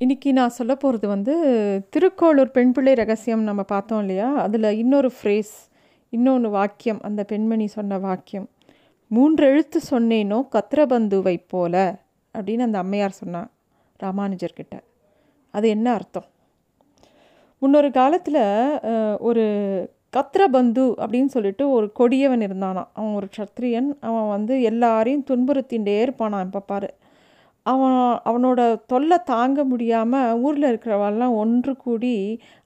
இன்றைக்கி நான் சொல்ல போகிறது வந்து திருக்கோளூர் பெண் பிள்ளை ரகசியம் நம்ம பார்த்தோம் இல்லையா? அதில் இன்னொரு ஃப்ரேஸ் இன்னொன்று வாக்கியம் அந்த பெண்மணி சொன்ன வாக்கியம். மூன்று எழுத்து சொன்னேனோ கத்திரபந்துவை போல அப்படின்னு அந்த அம்மையார் சொன்னான் ராமானுஜர்கிட்ட அது என்ன அர்த்தம்? முன்னொரு காலத்தில் ஒரு கத்திரபந்து அப்படின்னு சொல்லிட்டு ஒரு கொடியவன் இருந்தானான் அவன் ஒரு க்ஷத்ரியன் அவன் வந்து எல்லாரையும் துன்புறுத்தின்றே இருப்பானான் இப்போ பாரு அவன் அவனோட தொல்லை தாங்க முடியாமல் ஊரில் இருக்கிறவெல்லாம் ஒன்று கூடி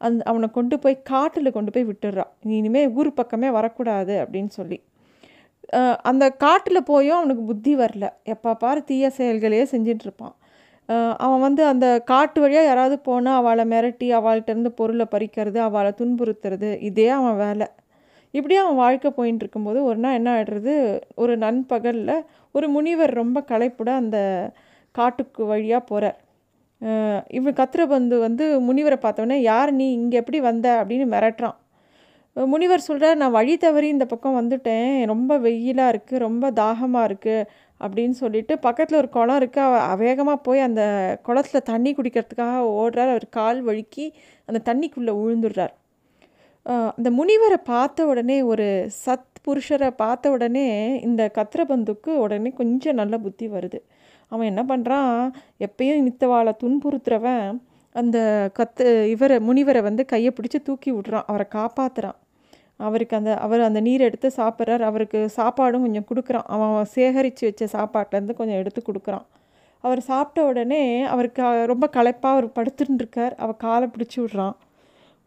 அந் அவனை கொண்டு போய் காட்டில் கொண்டு போய் விட்டுடுறான் நீ இனிமேல் ஊர் பக்கமே வரக்கூடாது அப்படின்னு சொல்லி. அந்த காட்டில் போயும் அவனுக்கு புத்தி வரல. எப்போ பாரு தீய செயல்களையே செஞ்சிட்ருப்பான். அவன் வந்து அந்த காட்டு வழியாக யாராவது போனால் அவளை மிரட்டி அவள்கிட்டருந்து பொருளை பறிக்கிறது அவளை துன்புறுத்துறது இதே அவன் வேலை. இப்படியே அவன் வாழ்க்கை போயின்னு இருக்கும்போது ஒரு நாள் என்ன ஆகிடுறது ஒரு நண்பகலில் ஒரு முனிவர் ரொம்ப களைப்புட அந்த காட்டுக்கு வழியாக போகிறார் இவன் கத்திரபந்து வந்து முனிவரை பார்த்தோன்னே யார் நீ? இங்கே எப்படி வந்த? அப்படின்னு மிரட்டுறான். முனிவர் சொல்கிறார் நான் வழி தவறி இந்த பக்கம் வந்துட்டேன். ரொம்ப வெயிலாக இருக்குது ரொம்ப தாகமாக இருக்குது அப்படின்னு சொல்லிட்டு பக்கத்தில் ஒரு குளம் இருக்குது அவ வேகமாக போய் அந்த குளத்தில் தண்ணி குடிக்கிறதுக்காக ஓடுறார். அவர் கால் வழுக்கி அந்த தண்ணிக்குள்ளே உழுந்துடுறார். அந்த முனிவரை பார்த்த உடனே ஒரு சத் புருஷரை பார்த்த உடனே இந்த கத்திரபந்துக்கு உடனே கொஞ்சம் நல்ல புத்தி வருது. அவன் என்ன பண்ணுறான் எப்பயும் நித்தவாளை துன்புறுத்துறவன் அந்த கத்து இவரை முனிவரை வந்து கையை பிடிச்சி தூக்கி விட்றான். அவரை காப்பாற்றுறான் அவருக்கு அந்த அவர் அந்த நீர் எடுத்து சாப்பிட்றார். அவருக்கு சாப்பாடும் கொஞ்சம் கொடுக்குறான். அவன் சேகரித்து வச்ச சாப்பாட்டிலேருந்து கொஞ்சம் எடுத்து கொடுக்குறான். அவர் சாப்பிட்ட உடனே அவருக்கு ரொம்ப களைப்பாக அவர் படுத்துட்டுருக்கார் அவர் காலை பிடிச்சி விட்றான்.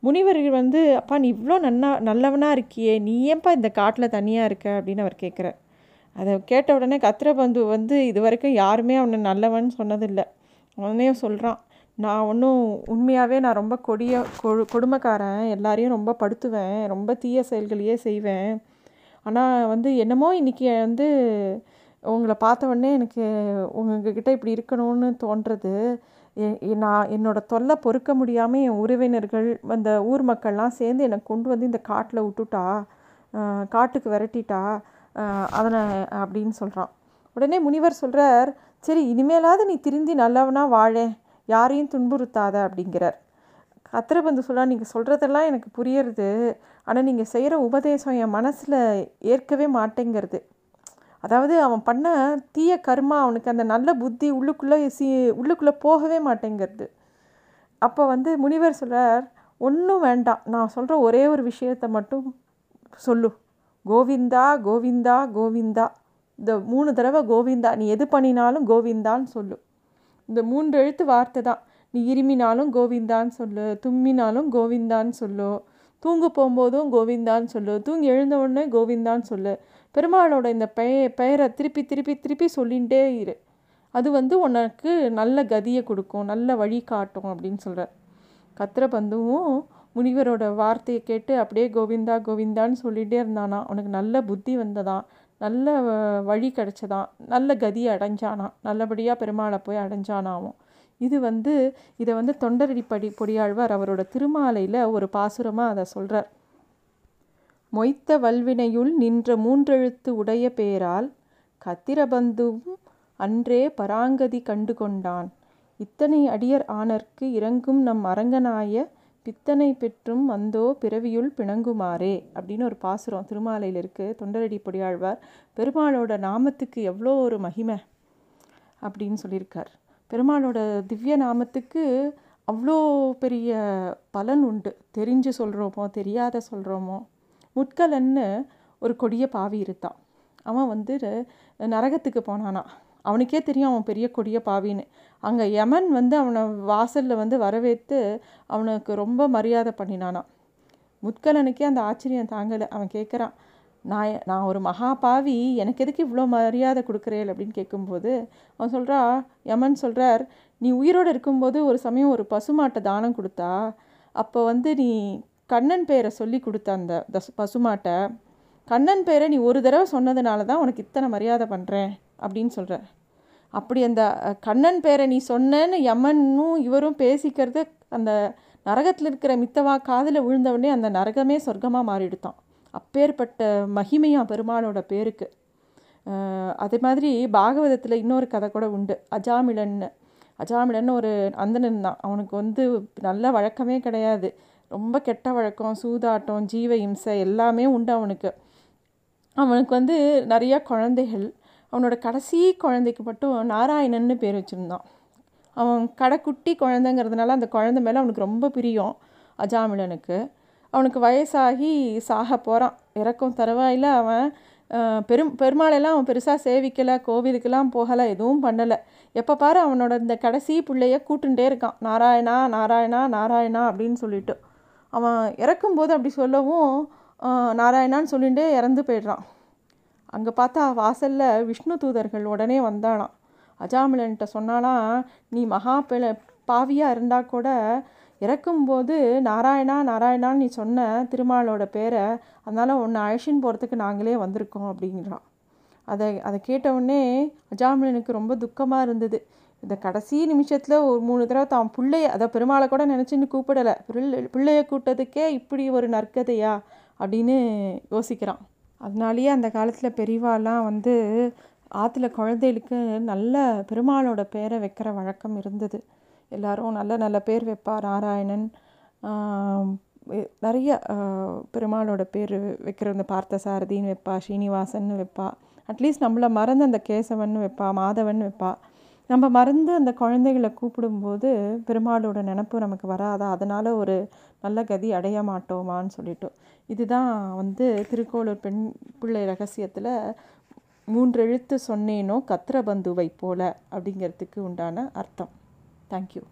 முனிவர் வந்து அப்பா நீ இவ்வளோ நன்னா நல்லவனாக இருக்கியே. நீ ஏன்ப்பா இந்த காட்டில் தனியாக இருக்க? அப்படின்னு அவர் கேட்குறார் அதை கேட்ட உடனே கத்திர பந்து வந்து இது வரைக்கும் யாருமே அவனை நல்லவன் சொன்னதில்லை. உடனே சொல்கிறான் நான் ஒன்றும் உண்மையாகவே நான் ரொம்ப கொடிய கொடு கொடுமைக்காரன். எல்லாரையும் ரொம்ப படுத்துவேன். ரொம்ப தீய செயல்களையே செய்வேன். ஆனால் வந்து என்னமோ இன்றைக்கி வந்து உங்களை பார்த்த உடனே எனக்கு உங்ககிட்ட இப்படி இருக்கணும்னு தோன்றது. நான் என்னோடய தொல்லை பொறுக்க முடியாமல் என் உறவினர்கள் அந்த ஊர் மக்கள்லாம் சேர்ந்து என்னை கொண்டு வந்து இந்த காட்டில் விட்டுட்டா காட்டுக்கு விரட்டிட்டா அதனை அப்படின்னு சொல்கிறான் உடனே முனிவர் சொல்கிறார் சரி இனிமேலாவது நீ திருந்தி நல்லவனாக வாழே யாரையும் துன்புறுத்தாத அப்படிங்கிறார். கத்திரபந்து சொல்கிறார் நீங்கள் சொல்கிறதெல்லாம் எனக்கு புரியறது ஆனால் நீங்கள் செய்கிற உபதேசம் என் மனசில் ஏற்கவே மாட்டேங்கிறது. அதாவது அவன் பண்ண தீய கர்மா அவனுக்கு அந்த நல்ல புத்தி உள்ளுக்குள்ளே சி உள்ளுக்குள்ளே போகவே மாட்டேங்கிறது. அப்போ வந்து முனிவர் சொல்கிறார் ஒன்றும் வேண்டாம் நான் சொல்கிற ஒரே ஒரு விஷயத்தை மட்டும் சொல்லு. கோவிந்தா கோவிந்தா கோவிந்தா. இந்த மூணு தடவை கோவிந்தா. நீ எது பண்ணினாலும் கோவிந்தான்னு சொல்லு. இந்த மூன்று எழுத்து வார்த்தை தான். நீ இருமினாலும் கோவிந்தான்னு சொல்லு. தும்மினாலும் கோவிந்தான்னு சொல்லு. தூங்க போகும்போதும் கோவிந்தான்னு சொல்லு. தூங்கி எழுந்த உடனே கோவிந்தான்னு சொல்லு. பெருமாளோட இந்த பெய பெயரை திருப்பி திருப்பி திருப்பி சொல்லிகிட்டே இரு. அது வந்து உனக்கு நல்ல கதியை கொடுக்கும். நல்ல வழி காட்டும் அப்படின்னு சொல்கிற கத்திரபந்துவும் முனிவரோட வார்த்தையை கேட்டு அப்படியே கோவிந்தா கோவிந்தான்னு சொல்லிகிட்டே இருந்தானா. அவனுக்கு நல்ல புத்தி வந்ததான் நல்ல வழி கிடச்சதான் நல்ல கதி அடைஞ்சானா? நல்லபடியாக பெருமாளை போய் அடைஞ்சானாவும் இது வந்து இதை வந்து தொண்டரடி படி பொடியாழ்வார் அவரோட திருமாலையில் ஒரு பாசுரமாக அதை சொல்கிறார் மொய்த்த வல்வினையுள் நின்ற மூன்றெழுத்து உடைய பேரால் கத்திரபந்துவும் அன்றே பராங்கதி கண்டு கொண்டான். இத்தனை அடியர் ஆனர்க்கு இறங்கும் நம் அரங்கனாய பித்தனை பெற்றும் வந்தோ பிறவியுள் பிணங்குமாறே அப்படின்னு ஒரு பாசுரம் திருமாலையில் இருக்குது தொண்டரடி பொடியாழ்வார் பெருமாளோட நாமத்துக்கு எவ்வளோ ஒரு மகிமை அப்படின்னு சொல்லியிருக்கார். பெருமாளோட திவ்ய நாமத்துக்கு அவ்வளோ பெரிய பலன் உண்டு. தெரிஞ்சு சொல்கிறோமோ தெரியாத சொல்கிறோமோ முட்கலன்னு ஒரு கொடிய பாவி இருந்தான் அவன் வந்து நரகத்துக்கு போனானா. அவனுக்கே தெரியும் அவன் பெரிய கொடிய பாவின்னு. அங்கே யமன் வந்து அவனை வாசலில் வந்து வரவேற்று அவனுக்கு ரொம்ப மரியாதை பண்ணினானான் முத்கலனுக்கே அந்த ஆச்சரியம் தாங்கலை. அவன் கேட்குறான் நான் நான் ஒரு மகா பாவி எனக்கு எதுக்கு இவ்வளோ மரியாதை கொடுக்குறேன் அப்படின்னு கேட்கும்போது அவன் சொல்கிறா யமன் சொல்கிறார் நீ உயிரோடு இருக்கும்போது ஒரு சமயம் ஒரு பசுமாட்டை தானம் கொடுத்தா அப்போ வந்து நீ கண்ணன் பேரை சொல்லி கொடுத்த அந்த பசுமாட்டை. கண்ணன் பேரை நீ ஒரு தடவை சொன்னதுனால தான் உனக்கு இத்தனை மரியாதை பண்ணுறேன் அப்படின்னு சொல்கிறார் அப்படி அந்த கண்ணன் பேரை நீ சொன்னேன்னு யமனும் இவரும் பேசிக்கிறது அந்த நரகத்தில் இருக்கிற மித்தவா காதில் விழுந்தவுடனே அந்த நரகமே சொர்க்கமாக மாறிடுத்தான் அப்பேற்பட்ட மகிமையா பெருமாளோட பேருக்கு. அதே மாதிரி பாகவதத்தில் இன்னொரு கதை கூட உண்டு. அஜாமிழன்னு அஜாமிலன்னு ஒரு அந்தணன் தான். அவனுக்கு வந்து நல்ல வழக்கமே கிடையாது. ரொம்ப கெட்ட வழக்கம் சூதாட்டம் ஜீவ இம்சை எல்லாமே உண்டு அவனுக்கு. அவனுக்கு வந்து நிறையா குழந்தைகள். அவனோட கடைசி குழந்தைக்கு மட்டும் நாராயணன்னு பேர் வச்சுருந்தான். அவன் கடைக்குட்டி குழந்தைங்கிறதுனால அந்த குழந்தை மேலே அவனுக்கு ரொம்ப பிரியம் அஜாமிலனுக்கு. அவனுக்கு வயசாகி சாக போகிறான் இறக்கும் தருவாயில் அவன் பெரும் பெருமாளெல்லாம் அவன் பெருசாக சேவிக்கலை கோவிலுக்கெல்லாம் போகலை எதுவும் பண்ணலை. எப்போ பாரு அவனோட இந்த கடைசி பிள்ளைய கூட்டுண்டே இருக்கான். நாராயணா நாராயணா நாராயணா அப்படின்னு சொல்லிட்டு. அவன் இறக்கும்போது அப்படி சொல்லவும் நாராயணான்னு சொல்லிட்டு இறந்து போயிடுறான். அங்கே பார்த்தா வாசலில் விஷ்ணு தூதர்கள் உடனே வந்தானாம் அஜாமிலன்ட்ட சொன்னாலாம் நீ மகா பிழ பாவியாக இருந்தால் கூட இறக்கும்போது நாராயணா நாராயணான்னு நீ சொன்ன திருமாலோட பேரை அதனால் உன்னை அழைச்சின்னு போகிறதுக்கு நாங்களே வந்திருக்கோம் அப்படிங்கிறான். அதை அதை கேட்டவுடனே அஜாமிலனுக்கு ரொம்ப துக்கமாக இருந்தது. இந்த கடைசி நிமிஷத்தில் ஒரு மூணு தடவை தான் பிள்ளைய அதை பெருமாளை கூட நினச்சின்னு கூப்பிடலை. பிள்ளை பிள்ளைய கூட்டத்துக்கே இப்படி ஒரு நற்கதையா? அப்படின்னு யோசிக்கிறான். அதனாலேயே அந்த காலத்தில் பெரியவாலாம் வந்து ஆற்றுல குழந்தைகளுக்கு நல்ல பெருமாளோட பேரை வைக்கிற வழக்கம் இருந்தது. எல்லோரும் நல்ல நல்ல பேர் வைப்பா நாராயணன் நிறைய பெருமாளோட பேர் வைக்கிற இந்த பார்த்த சாரதின்னு வைப்பா ஸ்ரீனிவாசன் வைப்பா அட்லீஸ்ட் நம்மளை மறந்து அந்த கேசவன் வைப்பா மாதவன் வைப்பா. நம்ம மறந்து அந்த குழந்தைகளை கூப்பிடும்போது பெருமாளோட நினப்பு நமக்கு வராதா? அதனால் ஒரு நல்ல கதி அடைய மாட்டோமான்னு சொல்லிட்டு. இதுதான் வந்து திருக்கோளூர் பெண் பிள்ளை ரகசியத்தில் மூன்றெழுத்து சொன்னேனோ கத்திர பந்துவை போல அப்படிங்கிறதுக்கு உண்டான அர்த்தம். தேங்க்யூ